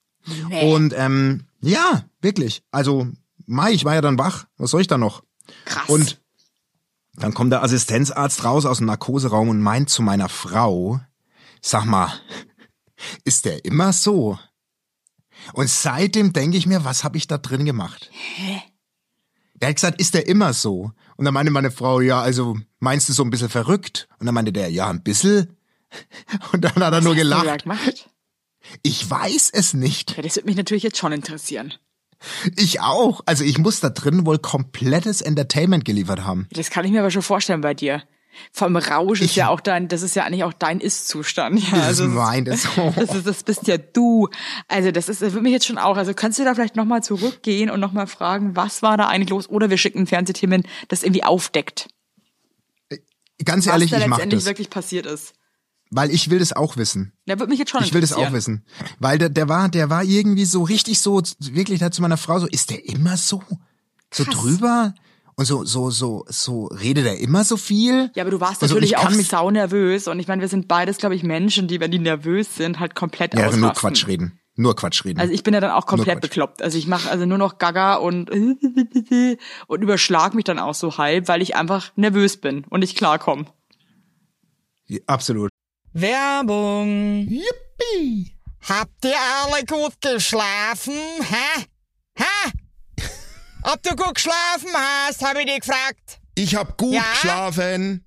Speaker 2: Und ähm, ja, wirklich. Also Mai, ich war ja dann wach. Was soll ich da noch?
Speaker 3: Krass.
Speaker 2: Und dann kommt der Assistenzarzt raus aus dem Narkoseraum und meint zu meiner Frau, sag mal, ist der immer so? Und seitdem denke ich mir, was habe ich da drin gemacht? Der hat gesagt, ist der immer so? Und dann meinte meine Frau, ja, also meinst du so ein bisschen verrückt? Und dann meinte der, ja, ein bisschen. Und dann hat er nur
Speaker 3: du da
Speaker 2: gelacht. Ich weiß es nicht.
Speaker 3: Ja, das würde mich natürlich jetzt schon interessieren.
Speaker 2: Ich auch. Also ich muss da drin wohl komplettes Entertainment geliefert haben.
Speaker 3: Das kann ich mir aber schon vorstellen bei dir. Vom Rausch ist ja auch dein, das ist ja eigentlich auch dein Ist-Zustand. Ja,
Speaker 2: Das ist
Speaker 3: also,
Speaker 2: mein, das,
Speaker 3: das, ist, das bist ja du. Also das ist, das würde mich jetzt schon auch, also kannst du da vielleicht nochmal zurückgehen und nochmal fragen, was war da eigentlich los? Oder wir schicken ein Fernsehteam hin, das irgendwie aufdeckt,
Speaker 2: ganz
Speaker 3: was
Speaker 2: ehrlich,
Speaker 3: da
Speaker 2: ich mach
Speaker 3: letztendlich
Speaker 2: das.
Speaker 3: wirklich passiert ist.
Speaker 2: Weil ich will das auch wissen.
Speaker 3: Der würde mich jetzt schon
Speaker 2: Ich will das auch wissen. Weil der, der war, der war irgendwie so richtig so, wirklich da zu meiner Frau so, ist der immer so? So drüber? Und so, so, so, so, redet er immer so viel?
Speaker 3: Ja, aber du warst
Speaker 2: Also,
Speaker 3: natürlich
Speaker 2: ich
Speaker 3: auch
Speaker 2: kann mich-
Speaker 3: sau nervös und ich meine, wir sind beides, glaube ich, Menschen, die, wenn die nervös sind, halt komplett
Speaker 2: Ja,
Speaker 3: ausrasten.
Speaker 2: nur Quatsch reden. Nur Quatsch reden.
Speaker 3: Also ich bin ja dann auch komplett bekloppt. Also ich mache also nur noch Gaga und und überschlag mich dann auch so halb, weil ich einfach nervös bin und nicht klarkomme.
Speaker 2: Ja, Absolut.
Speaker 5: Werbung.
Speaker 6: Yippie! Habt ihr alle gut geschlafen? Hä? Hä? Ob du gut geschlafen hast, habe ich dich gefragt.
Speaker 4: Ich hab gut
Speaker 6: Ja?
Speaker 4: geschlafen.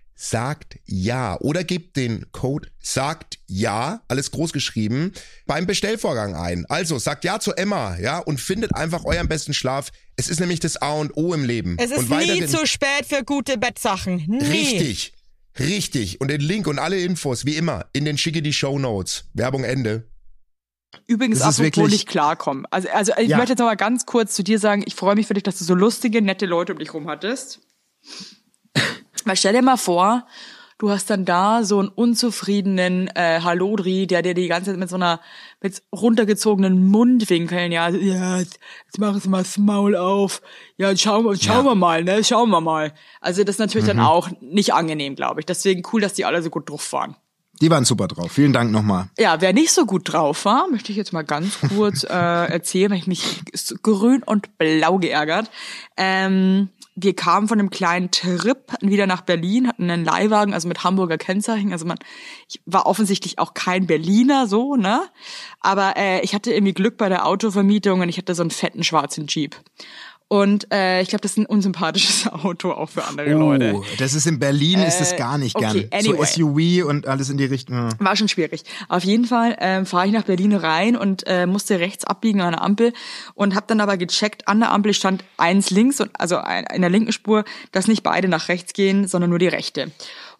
Speaker 4: sagt ja oder gebt den Code sagt ja, alles groß geschrieben, beim Bestellvorgang ein. Also sagt ja zu Emma, ja, und findet einfach euren besten Schlaf. Es ist nämlich das A und O im Leben.
Speaker 5: Es ist
Speaker 4: und
Speaker 5: nie zu spät für gute Bettsachen. Nie.
Speaker 4: Richtig. Richtig. Und den Link und alle Infos, wie immer, in den schicke die Show Notes. Werbung Ende.
Speaker 3: Übrigens,
Speaker 2: Das ist
Speaker 3: apropos
Speaker 2: wirklich-
Speaker 3: nicht klarkommen. Also, also ich
Speaker 2: Ja.
Speaker 3: möchte jetzt noch mal ganz kurz zu dir sagen, ich freue mich für dich, dass du so lustige, nette Leute um dich rum hattest. Weil stell dir mal vor, du hast dann da so einen unzufriedenen äh, Hallodri, der dir die ganze Zeit mit so einer mit runtergezogenen Mundwinkeln, ja, ja, jetzt, jetzt machen Sie mal das Maul auf. Ja, jetzt schauen wir, schauen wir mal, ne, schauen wir mal. Also das ist natürlich dann auch nicht angenehm, glaube ich. Deswegen cool, dass die alle so gut drauf waren.
Speaker 2: Die waren super drauf. Vielen Dank nochmal.
Speaker 3: Ja, wer nicht so gut drauf war, möchte ich jetzt mal ganz kurz äh, erzählen, weil ich mich grün und blau geärgert. Ähm, wir kamen von einem kleinen Trip wieder nach Berlin, hatten einen Leihwagen, also mit Hamburger Kennzeichen. Also man, ich war offensichtlich auch kein Berliner so, ne? Aber äh, ich hatte irgendwie Glück bei der Autovermietung und ich hatte so einen fetten schwarzen Jeep. Und äh, ich glaube, das ist ein unsympathisches Auto auch für andere Leute.
Speaker 2: Oh, das ist in Berlin, ist das gar nicht
Speaker 3: okay,
Speaker 2: gern.
Speaker 3: anyway.
Speaker 2: So SUV und alles in die Richtung.
Speaker 3: War schon schwierig. Auf jeden Fall ähm, fahre ich nach Berlin rein und äh, musste rechts abbiegen an der Ampel und habe dann aber gecheckt, an der Ampel stand eins links und also ein- in der linken Spur, dass nicht beide nach rechts gehen, sondern nur die rechte.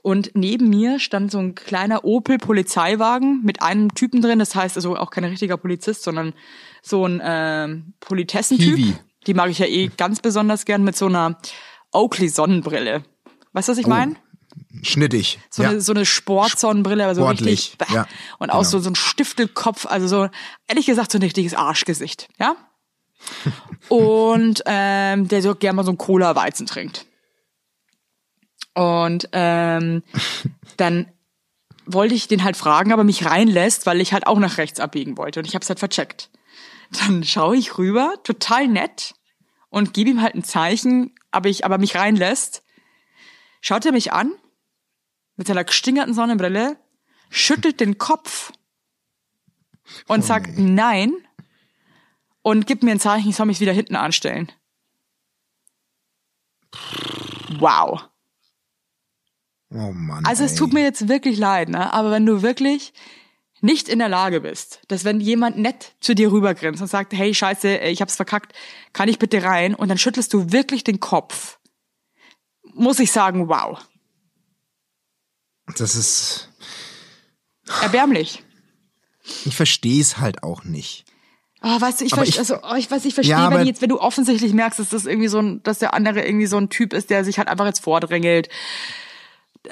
Speaker 3: Und neben mir stand so ein kleiner Opel Polizeiwagen mit einem Typen drin, das heißt also auch kein richtiger Polizist, sondern so ein ähm, Politessentyp.
Speaker 2: Hiwi.
Speaker 3: Die mag ich ja eh ganz besonders gern mit so einer Oakley Sonnenbrille. Weißt du, was ich meine?
Speaker 2: Schnittig.
Speaker 3: so,
Speaker 2: ja.
Speaker 3: eine, so eine Sportsonnenbrille, aber so
Speaker 2: Sportlich,
Speaker 3: richtig. bäh.
Speaker 2: ja,
Speaker 3: und auch
Speaker 2: genau.
Speaker 3: so, so ein Stiftelkopf, also so, ehrlich gesagt, so ein richtiges Arschgesicht, ja? und ähm, der so gerne mal so ein Cola-Weizen trinkt. Und ähm, dann wollte ich den halt fragen, aber mich reinlässt, weil ich halt auch nach rechts abbiegen wollte. Und ich habe es halt vercheckt. Dann schaue ich rüber, total nett, und gebe ihm halt ein Zeichen, aber ich aber mich reinlässt. Schaut er mich an mit seiner gestingerten Sonnenbrille, schüttelt den Kopf und sagt nein und gibt mir ein Zeichen, ich soll mich wieder hinten anstellen. Wow.
Speaker 2: oh Mann.
Speaker 3: Also es tut mir jetzt wirklich leid, ne? Aber wenn du wirklich nicht in der Lage bist, dass wenn jemand nett zu dir rübergrinst und sagt, hey Scheiße, ich hab's verkackt, kann ich bitte rein? Und dann schüttelst du wirklich den Kopf. muss ich sagen, wow.
Speaker 2: Das ist,
Speaker 3: Erbärmlich.
Speaker 2: ich verstehe es halt auch nicht.
Speaker 3: Oh, weißt du, ich, verste-
Speaker 2: ich-
Speaker 3: also, oh, ich weiß, ich verstehe,
Speaker 2: Ja,
Speaker 3: wenn jetzt, wenn du offensichtlich merkst, dass das irgendwie so ein, dass der andere irgendwie so ein Typ ist, der sich halt einfach jetzt vordrängelt.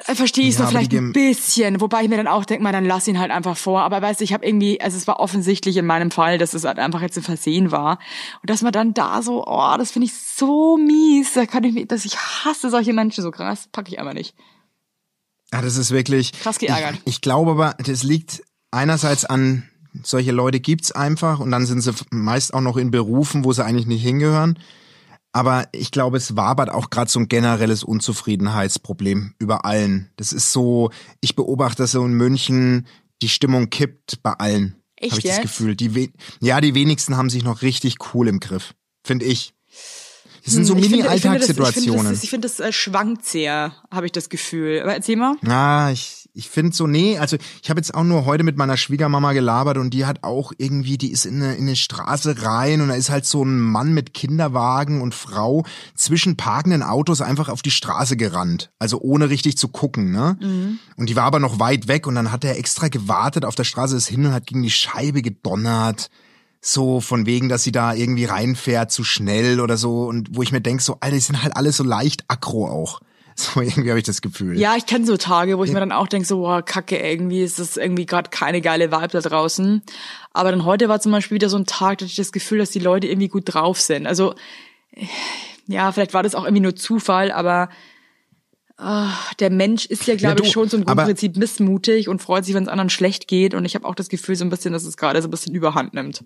Speaker 3: Äh, Verstehe ich
Speaker 2: Ja,
Speaker 3: so
Speaker 2: aber
Speaker 3: vielleicht ein bisschen, wobei ich mir dann auch denke, mal, dann lass ihn halt einfach vor. Aber weißt du, ich habe irgendwie, also es war offensichtlich in meinem Fall, dass es halt einfach jetzt ein Versehen war. Und dass man dann da so, oh, das finde ich so mies. Da kann ich mir, dass ich hasse solche Menschen so krass, packe ich einfach nicht.
Speaker 2: Ja, das ist wirklich.
Speaker 3: Krass geärgert.
Speaker 2: Ich, ich glaube aber, das liegt einerseits an, solche Leute gibt's einfach und dann sind sie meist auch noch in Berufen, wo sie eigentlich nicht hingehören. Aber ich glaube, es wabert auch gerade so ein generelles Unzufriedenheitsproblem über allen. Das ist so, ich beobachte so in München, die Stimmung kippt bei allen.
Speaker 3: Echt
Speaker 2: Habe ich das
Speaker 3: jetzt?
Speaker 2: Gefühl. Die ja, die wenigsten haben sich noch richtig cool im Griff, finde ich. Das sind so
Speaker 3: Hm, Ich finde- ich finde das-
Speaker 2: Mini-Alltagssituationen.
Speaker 3: Ich finde, das, ich finde, das äh, schwankt sehr, habe ich das Gefühl. Aber erzähl mal.
Speaker 2: Ah, ich, ich finde so, nee, also ich habe jetzt auch nur heute mit meiner Schwiegermama gelabert und die hat auch irgendwie, die ist in eine, in eine Straße rein und da ist halt so ein Mann mit Kinderwagen und Frau zwischen parkenden Autos einfach auf die Straße gerannt. Also ohne richtig zu gucken, ne? Und die war aber noch weit weg und dann hat er extra gewartet auf der Straße ist hin und hat gegen die Scheibe gedonnert. So von wegen, dass sie da irgendwie reinfährt, zu schnell oder so. Und wo ich mir denk so, Alter, die sind halt alle so leicht aggro auch. So irgendwie habe ich das Gefühl.
Speaker 3: Ja, ich kenne so Tage, wo ich mir dann auch denk so, boah, kacke, irgendwie ist das irgendwie gerade keine geile Vibe da draußen. Aber dann heute war zum Beispiel wieder so ein Tag, da hatte ich das Gefühl, dass die Leute irgendwie gut drauf sind. Also, ja, vielleicht war das auch irgendwie nur Zufall, aber ah, der Mensch ist ja, glaube
Speaker 2: Ja,
Speaker 3: ich, schon zum
Speaker 2: aber-
Speaker 3: Grundprinzip missmutig und freut sich, wenn es anderen schlecht geht. Und ich habe auch das Gefühl so ein bisschen, dass es gerade so ein bisschen Überhand nimmt.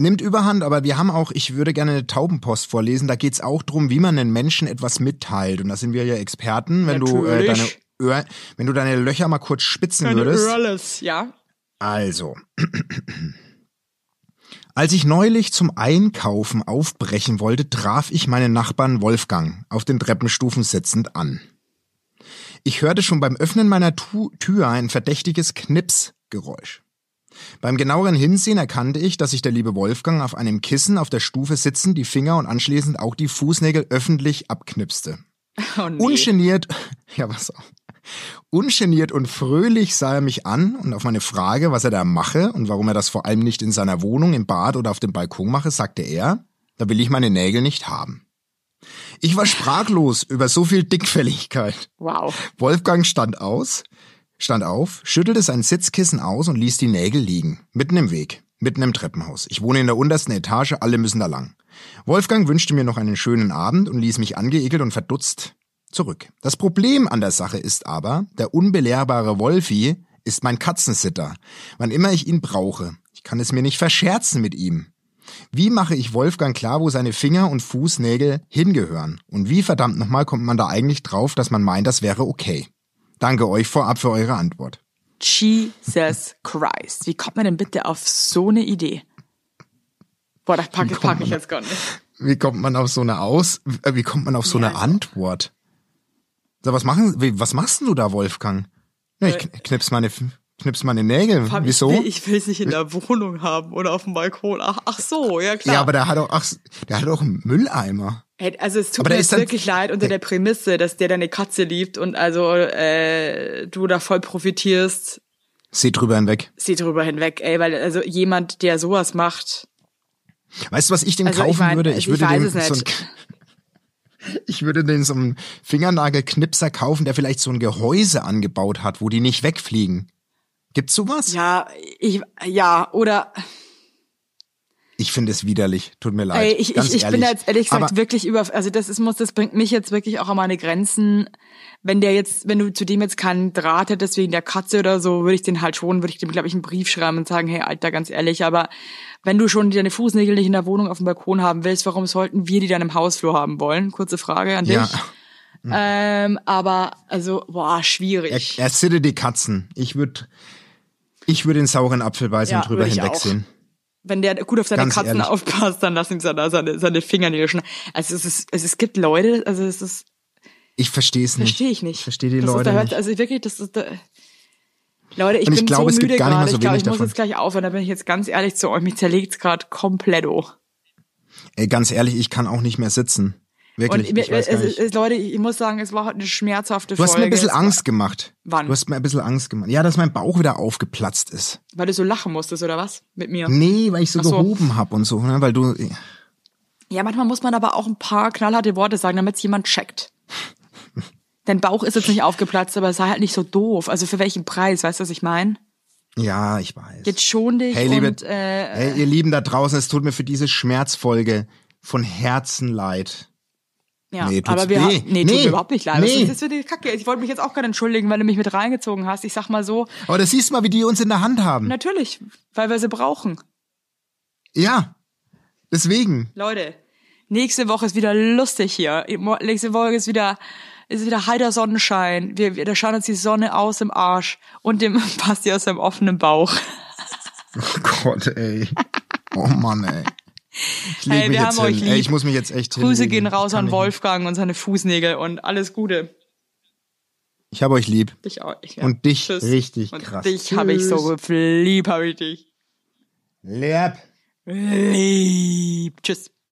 Speaker 2: Nimmt überhand, aber wir haben auch, ich würde gerne eine Taubenpost vorlesen, da geht's auch drum, wie man den Menschen etwas mitteilt. Und da sind wir ja Experten. Wenn du äh, deine
Speaker 3: Natürlich.
Speaker 2: Öhr, wenn du deine Löcher mal kurz spitzen würdest.
Speaker 3: Alles, ja.
Speaker 2: Also. Als ich neulich zum Einkaufen aufbrechen wollte, traf ich meinen Nachbarn Wolfgang auf den Treppenstufen sitzend an. Ich hörte schon beim Öffnen meiner Tu- Tür ein verdächtiges Knipsgeräusch. Beim genaueren Hinsehen erkannte ich, dass sich der liebe Wolfgang auf einem Kissen auf der Stufe sitzen, die Finger und anschließend auch die Fußnägel öffentlich abknipste.
Speaker 3: Oh, nee.
Speaker 2: Ungeniert, ja was auch. Ungeniert und fröhlich sah er mich an und auf meine Frage, was er da mache und warum er das vor allem nicht in seiner Wohnung, im Bad oder auf dem Balkon mache, sagte er, da will ich meine Nägel nicht haben. Ich war sprachlos über so viel Dickfälligkeit.
Speaker 3: Wow.
Speaker 2: Wolfgang stand aus, stand auf, schüttelte sein Sitzkissen aus und ließ die Nägel liegen, mitten im Weg, mitten im Treppenhaus. Ich wohne in der untersten Etage, alle müssen da lang. Wolfgang wünschte mir noch einen schönen Abend und ließ mich angeekelt und verdutzt zurück. Das Problem an der Sache ist aber, der unbelehrbare Wolfi ist mein Katzensitter, wann immer ich ihn brauche. Ich kann es mir nicht verscherzen mit ihm. Wie mache ich Wolfgang klar, wo seine Finger und Fußnägel hingehören? Und wie verdammt nochmal kommt man da eigentlich drauf, dass man meint, das wäre okay? Danke euch vorab für eure Antwort.
Speaker 3: Jesus Christ. Wie kommt man denn bitte auf so eine Idee? Boah, das packe pack ich jetzt gar nicht.
Speaker 2: Wie kommt man auf so eine Aus, äh, wie kommt man auf so
Speaker 3: Ja,
Speaker 2: eine
Speaker 3: also-
Speaker 2: Antwort? So, was machen, was machst du da, Wolfgang? Ja, ich kn- knips meine, knips meine Nägel.
Speaker 3: Hab-
Speaker 2: Wieso?
Speaker 3: Ich will, ich will es nicht in der Wohnung haben oder auf dem Balkon. Ach, ach so, ja klar.
Speaker 2: ja, aber der hat auch, ach, der hat auch einen Mülleimer.
Speaker 3: Also es tut
Speaker 2: Aber
Speaker 3: mir
Speaker 2: ist
Speaker 3: wirklich leid unter der Prämisse, dass der deine Katze liebt und also äh, du da voll profitierst.
Speaker 2: Seh drüber hinweg.
Speaker 3: Sieh drüber hinweg, ey, weil also jemand, der sowas macht,
Speaker 2: Weißt du, was ich dem
Speaker 3: Also ich
Speaker 2: kaufen
Speaker 3: mein,
Speaker 2: würde?
Speaker 3: also
Speaker 2: Ich
Speaker 3: ich
Speaker 2: würde
Speaker 3: weiß
Speaker 2: dem so ein, ich würde den so einen Fingernagelknipser kaufen, der vielleicht so ein Gehäuse angebaut hat, wo die nicht wegfliegen. Gibt's sowas?
Speaker 3: ja, ich, ja, oder
Speaker 2: Ich finde es widerlich. Tut mir leid.
Speaker 3: Ey, ich,
Speaker 2: Ganz
Speaker 3: ich, ich bin da jetzt ehrlich gesagt
Speaker 2: Aber
Speaker 3: wirklich über, also das ist, muss, das bringt mich jetzt wirklich auch an meine Grenzen. Wenn der jetzt, wenn du zu dem jetzt keinen Draht hättest wegen der Katze oder so, würde ich den halt schon, würde ich dem, glaube ich, einen Brief schreiben und sagen, hey, Alter, ganz ehrlich, aber wenn du schon deine Fußnägel nicht in der Wohnung auf dem Balkon haben willst, warum sollten wir die dann im Hausflur haben wollen? Kurze Frage an dich.
Speaker 2: Ja.
Speaker 3: Ähm, aber, also, boah,
Speaker 2: er,
Speaker 3: schwierig.
Speaker 2: er sitte die Katzen. Ich würde ich würde den sauren Apfel beißen
Speaker 3: Ja,
Speaker 2: und drüber hinwegsehen.
Speaker 3: Wenn der gut auf seine
Speaker 2: Ganz
Speaker 3: Katzen
Speaker 2: ehrlich.
Speaker 3: aufpasst, dann lass ihm seine, seine, seine Fingernägel schneiden. Also es ist, es, es gibt Leute, also es ist,
Speaker 2: Ich verstehe es nicht.
Speaker 3: Verstehe ich nicht.
Speaker 2: Ich verstehe die
Speaker 3: das
Speaker 2: Leute
Speaker 3: ist, da hört,
Speaker 2: nicht.
Speaker 3: Also wirklich, das ist. Da, Leute, ich
Speaker 2: Und ich
Speaker 3: bin
Speaker 2: glaube,
Speaker 3: so müde gerade.
Speaker 2: so
Speaker 3: ich glaube, ich muss
Speaker 2: davon.
Speaker 3: jetzt gleich aufhören. Da bin ich jetzt ganz ehrlich zu euch. Mich zerlegt's gerade kompletto.
Speaker 2: Ey, ganz ehrlich, ich kann auch nicht mehr sitzen. Wirklich,
Speaker 3: Und mir,
Speaker 2: ich weiß
Speaker 3: es,
Speaker 2: nicht.
Speaker 3: es, Leute, ich muss sagen, es war heute eine schmerzhafte
Speaker 2: Du hast
Speaker 3: Folge.
Speaker 2: mir ein bisschen
Speaker 3: Es
Speaker 2: Angst gemacht.
Speaker 3: Wann?
Speaker 2: Du hast mir ein bisschen Angst gemacht. Ja, dass mein Bauch wieder aufgeplatzt ist.
Speaker 3: Weil du so lachen musstest, oder was? Mit mir.
Speaker 2: Nee, weil ich so,
Speaker 3: so.
Speaker 2: gehoben hab und so, ne? weil du.
Speaker 3: Ja, manchmal muss man aber auch ein paar knallharte Worte sagen, damit es jemand checkt. Dein Bauch ist jetzt nicht aufgeplatzt, aber sei halt nicht so doof. Also für welchen Preis, weißt du, was ich meine?
Speaker 2: Ja, ich weiß.
Speaker 3: Jetzt schon dich
Speaker 2: Hey, liebe,
Speaker 3: und äh,
Speaker 2: hey, ihr Lieben da draußen, es tut mir für diese Schmerzfolge von Herzen leid.
Speaker 3: Ja,
Speaker 2: nee,
Speaker 3: aber wir
Speaker 2: weh.
Speaker 3: haben, nee,
Speaker 2: Nee,
Speaker 3: tut mir überhaupt nicht leid.
Speaker 2: nee.
Speaker 3: Das ist für die Kacke. Ich wollte mich jetzt auch gerade entschuldigen, weil du mich mit reingezogen hast. Ich sag mal so,
Speaker 2: Aber das siehst du mal, wie die uns in der Hand haben.
Speaker 3: natürlich, weil wir sie brauchen.
Speaker 2: Ja, deswegen.
Speaker 3: Leute, nächste Woche ist wieder lustig hier. Nächste Woche ist wieder ist wieder heiter Sonnenschein. Wir, wir da schauen uns die Sonne aus dem Arsch und dem Basti aus dem offenen Bauch.
Speaker 2: Oh Gott, ey. Oh Mann, ey. Ich
Speaker 3: Hey, wir haben euch lieb.
Speaker 2: Ey, ich muss mich jetzt echt
Speaker 3: Grüße
Speaker 2: hinlegen.
Speaker 3: gehen raus an Wolfgang und seine Fußnägel und alles Gute.
Speaker 2: Ich habe euch lieb.
Speaker 3: Dich auch. Ich, ja.
Speaker 2: Und dich
Speaker 3: Tschüss.
Speaker 2: richtig
Speaker 3: und
Speaker 2: krass.
Speaker 3: Dich habe ich so lieb, habe ich dich.
Speaker 2: Lieb.
Speaker 3: Lieb. Tschüss.